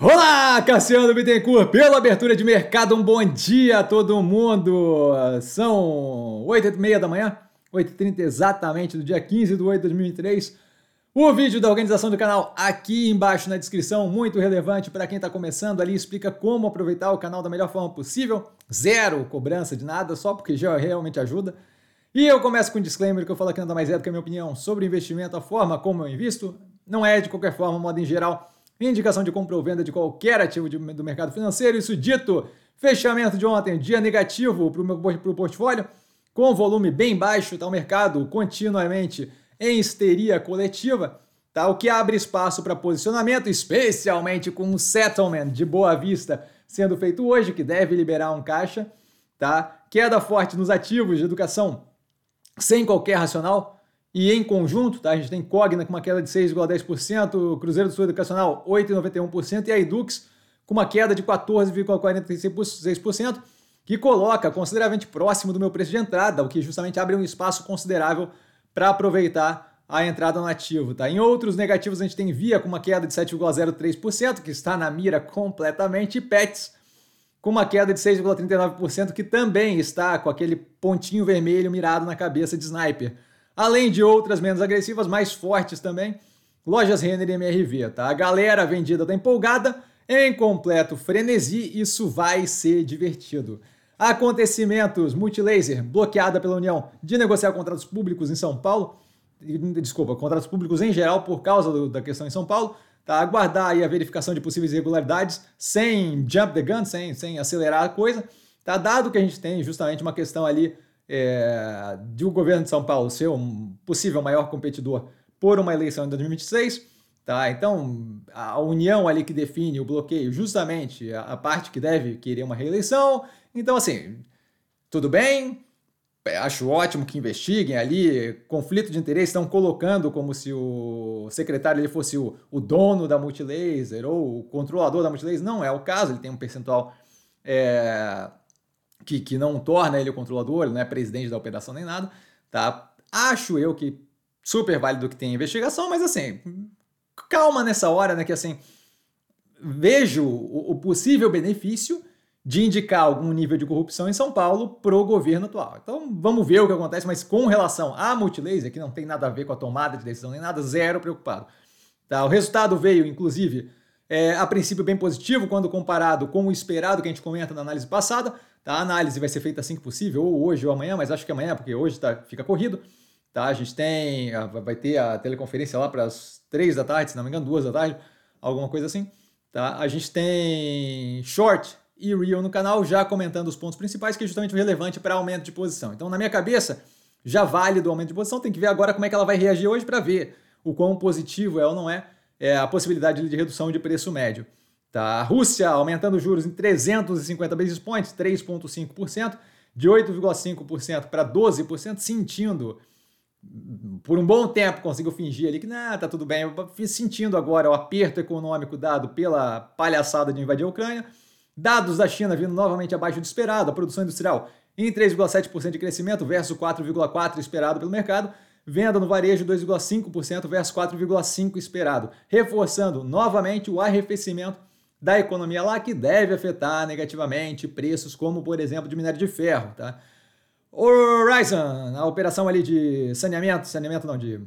Olá, Cassiano Bittencourt, pela abertura de mercado, um bom dia a todo mundo. São 8h30 da manhã, 8h30 exatamente, do dia 15 de 8 de 2023. O vídeo da organização do canal aqui embaixo na descrição, muito relevante para quem está começando ali, explica como aproveitar o canal da melhor forma possível. Zero cobrança de nada, só porque já realmente ajuda. E eu começo com um disclaimer que eu falo aqui nada mais é do que a minha opinião sobre investimento, a forma como eu invisto. Não é de qualquer forma, modo em geral indicação de compra ou venda de qualquer ativo de, do mercado financeiro. Isso dito, fechamento de ontem, dia negativo para o portfólio, com volume bem baixo, tá o mercado continuamente em histeria coletiva, tá? O que abre espaço para posicionamento, especialmente com um settlement de boa vista sendo feito hoje, que deve liberar um caixa, tá? Queda forte nos ativos de educação sem qualquer racional, e em conjunto, tá? a gente tem Cogna com uma queda de 6,10%, Cruzeiro do Sul Educacional 8,91% e a Edux com uma queda de 14,46%, que coloca consideravelmente próximo do meu preço de entrada, o que justamente abre um espaço considerável para aproveitar a entrada no ativo. Tá? Em outros negativos, a gente tem Via com uma queda de 7,03%, que está na mira completamente, e Pets com uma queda de 6,39%, que também está com aquele pontinho vermelho mirado na cabeça de sniper além de outras menos agressivas, mais fortes também. Lojas Renner e MRV, tá? A galera vendida tá empolgada, em completo frenesi, isso vai ser divertido. Acontecimentos, Multilaser, bloqueada pela União de negociar contratos públicos em São Paulo, desculpa, contratos públicos em geral por causa do, da questão em São Paulo, tá? Aguardar aí a verificação de possíveis irregularidades sem jump the gun, sem, sem acelerar a coisa, tá? Dado que a gente tem justamente uma questão ali é, de o governo de São Paulo ser um possível maior competidor por uma eleição em 2026. Tá? Então, a união ali que define o bloqueio, justamente a, a parte que deve querer uma reeleição. Então, assim, tudo bem, é, acho ótimo que investiguem ali. Conflito de interesse estão colocando como se o secretário ele fosse o, o dono da Multilaser ou o controlador da Multilaser. Não é o caso, ele tem um percentual é, que, que não torna ele o controlador, ele não é presidente da operação nem nada, tá? Acho eu que super válido que tenha investigação, mas assim, calma nessa hora, né? Que assim, vejo o, o possível benefício de indicar algum nível de corrupção em São Paulo pro governo atual. Então vamos ver o que acontece, mas com relação à Multilaser, que não tem nada a ver com a tomada de decisão nem nada, zero preocupado. Tá? O resultado veio, inclusive, é, a princípio bem positivo quando comparado com o esperado que a gente comenta na análise passada, Tá? A análise vai ser feita assim que possível, ou hoje ou amanhã, mas acho que amanhã, porque hoje tá, fica corrido. Tá? A gente tem, vai ter a teleconferência lá para as três da tarde, se não me engano, duas da tarde, alguma coisa assim. Tá? A gente tem short e real no canal já comentando os pontos principais, que é justamente o relevante para aumento de posição. Então, na minha cabeça, já vale do aumento de posição, tem que ver agora como é que ela vai reagir hoje para ver o quão positivo é ou não é, é a possibilidade de redução de preço médio. Tá? A Rússia aumentando os juros em 350 basis points, 3,5%, de 8,5% para 12%, sentindo por um bom tempo conseguiu fingir ali que não, tá tudo bem, sentindo agora o aperto econômico dado pela palhaçada de invadir a Ucrânia. Dados da China vindo novamente abaixo do esperado, a produção industrial em 3,7% de crescimento versus 4,4% esperado pelo mercado. Venda no varejo 2,5% versus 4,5% esperado, reforçando novamente o arrefecimento da economia lá que deve afetar negativamente preços como, por exemplo, de minério de ferro, tá? Horizon, a operação ali de saneamento, saneamento não, de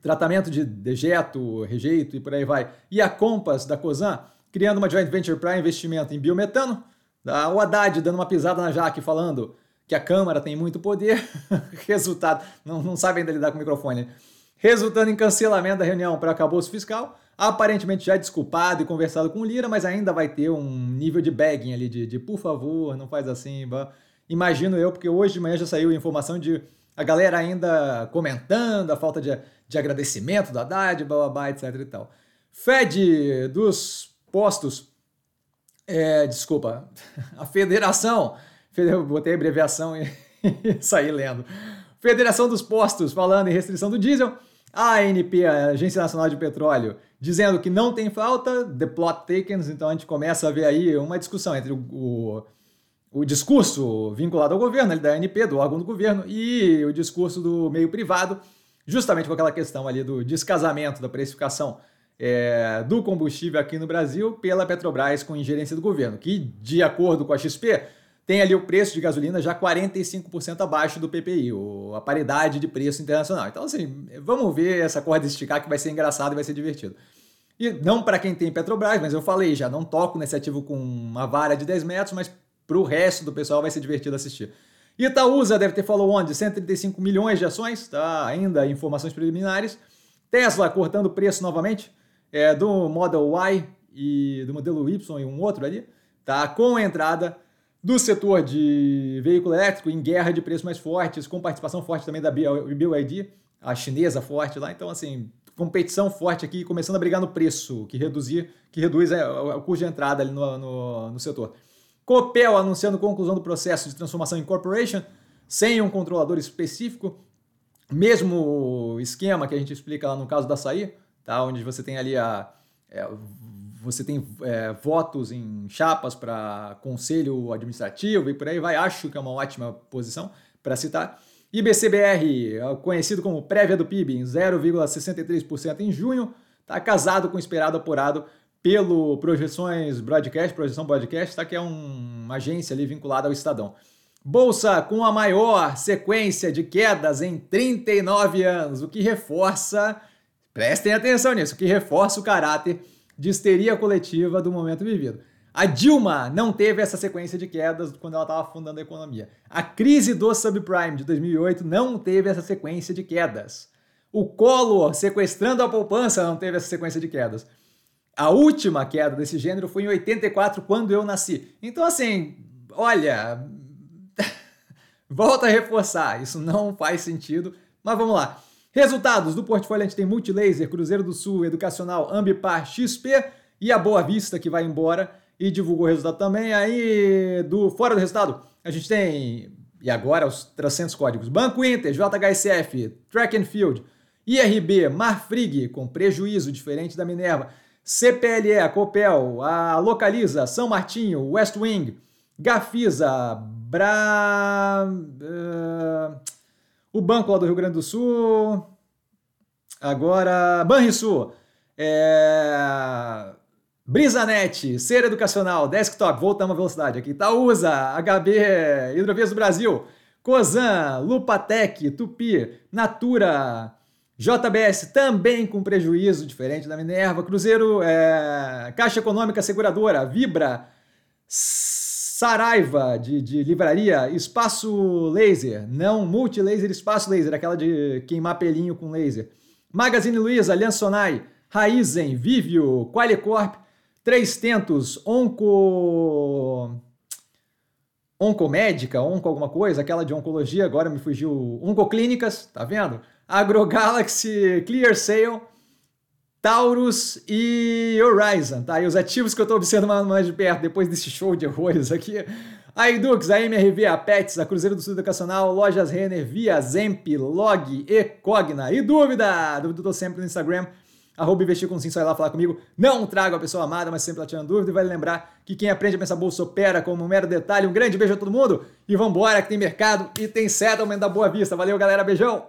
tratamento de dejeto, rejeito e por aí vai, e a Compass da Cosan, criando uma joint venture para investimento em biometano, tá? o Haddad dando uma pisada na Jaque falando que a Câmara tem muito poder, resultado, não, não sabe ainda lidar com o microfone, resultando em cancelamento da reunião para acabouço fiscal, aparentemente já desculpado e conversado com o Lira, mas ainda vai ter um nível de begging ali, de, de por favor, não faz assim. Imagino eu, porque hoje de manhã já saiu informação de a galera ainda comentando a falta de, de agradecimento da Haddad, blá, blá, blá, etc e tal. Fed dos postos, é, desculpa, a federação, eu botei abreviação e, saí lendo. Federação dos Postos, falando em restrição do diesel, a ANP, a Agência Nacional de Petróleo, dizendo que não tem falta, the plot thickens, então a gente começa a ver aí uma discussão entre o, o, o discurso vinculado ao governo, da ANP, do órgão do governo, e o discurso do meio privado, justamente com aquela questão ali do descasamento da precificação é, do combustível aqui no Brasil pela Petrobras com ingerência do governo, que, de acordo com a XP, tem ali o preço de gasolina já 45% abaixo do PPI, a paridade de preço internacional. Então, assim, vamos ver essa corda esticar que vai ser engraçado e vai ser divertido. E não para quem tem Petrobras, mas eu falei já, não toco nesse ativo com uma vara de 10 metros, mas para o resto do pessoal vai ser divertido assistir. Itaúsa deve ter follow-on de 135 milhões de ações, tá? ainda informações preliminares. Tesla cortando preço novamente, é, do Model Y e do modelo Y e um outro ali, tá? com entrada do setor de veículo elétrico em guerra de preços mais fortes, com participação forte também da BYD, a chinesa forte lá. Então, assim, competição forte aqui, começando a brigar no preço, que, reduzir, que reduz é, o custo de entrada ali no, no, no setor. Copel anunciando conclusão do processo de transformação em corporation, sem um controlador específico. Mesmo esquema que a gente explica lá no caso da açaí, tá? onde você tem ali a. É, você tem é, votos em chapas para conselho administrativo e por aí vai. Acho que é uma ótima posição para citar. IBCBR, conhecido como prévia do PIB, em 0,63% em junho, está casado com o esperado apurado pelo Projeções Broadcast, Projeção Broadcast, tá, que é um, uma agência ali vinculada ao Estadão. Bolsa com a maior sequência de quedas em 39 anos, o que reforça, prestem atenção nisso, o que reforça o caráter de histeria coletiva do momento vivido. A Dilma não teve essa sequência de quedas quando ela estava fundando a economia. A crise do subprime de 2008 não teve essa sequência de quedas. O Collor sequestrando a poupança não teve essa sequência de quedas. A última queda desse gênero foi em 84, quando eu nasci. Então, assim, olha, volta a reforçar, isso não faz sentido, mas vamos lá. Resultados do portfólio a gente tem Multilaser, Cruzeiro do Sul, Educacional, Ambipar, XP e a Boa Vista que vai embora e divulgou o resultado também. Aí do fora do resultado, a gente tem e agora os 300 códigos: Banco Inter, JHSF, Track and Field, IRB, Marfrig com prejuízo diferente da Minerva. CPLE, a Copel, a Localiza, São Martinho, West Wing, Gafisa, Bra... Uh, o Banco lá do Rio Grande do Sul, agora Banrisul, é... Brisanet, Ser Educacional, Desktop, voltamos à velocidade aqui, Itaúsa, HB, Hidrovias do Brasil, Cozan, Lupatec, Tupi, Natura, JBS também com prejuízo, diferente da Minerva. Cruzeiro, é, Caixa Econômica Seguradora, Vibra, Saraiva de, de livraria, Espaço Laser, não Multilaser, Espaço Laser, aquela de queimar pelinho com laser. Magazine Luiza, Aliança Sonai, Raizen, Vivio, Qualicorp, Três Tentos, Onco... Oncomédica, Onco alguma coisa, aquela de oncologia, agora me fugiu. Oncoclínicas, tá vendo? AgroGalaxy, ClearSale, Taurus e Horizon, tá? E os ativos que eu estou observando mais de perto depois desse show de horrores aqui. A Edux, a MRV, a Pets, a Cruzeiro do Sul Educacional, Lojas Renner, Via, Zemp, Log e Cogna. E dúvida? Dúvida eu tô sempre no Instagram, arroba investir com sim, só ir lá falar comigo. Não trago a pessoa amada, mas sempre ela tirando dúvida. E vale lembrar que quem aprende a pensar bolsa opera como um mero detalhe. Um grande beijo a todo mundo e vambora que tem mercado e tem settlement da Boa Vista. Valeu, galera. Beijão!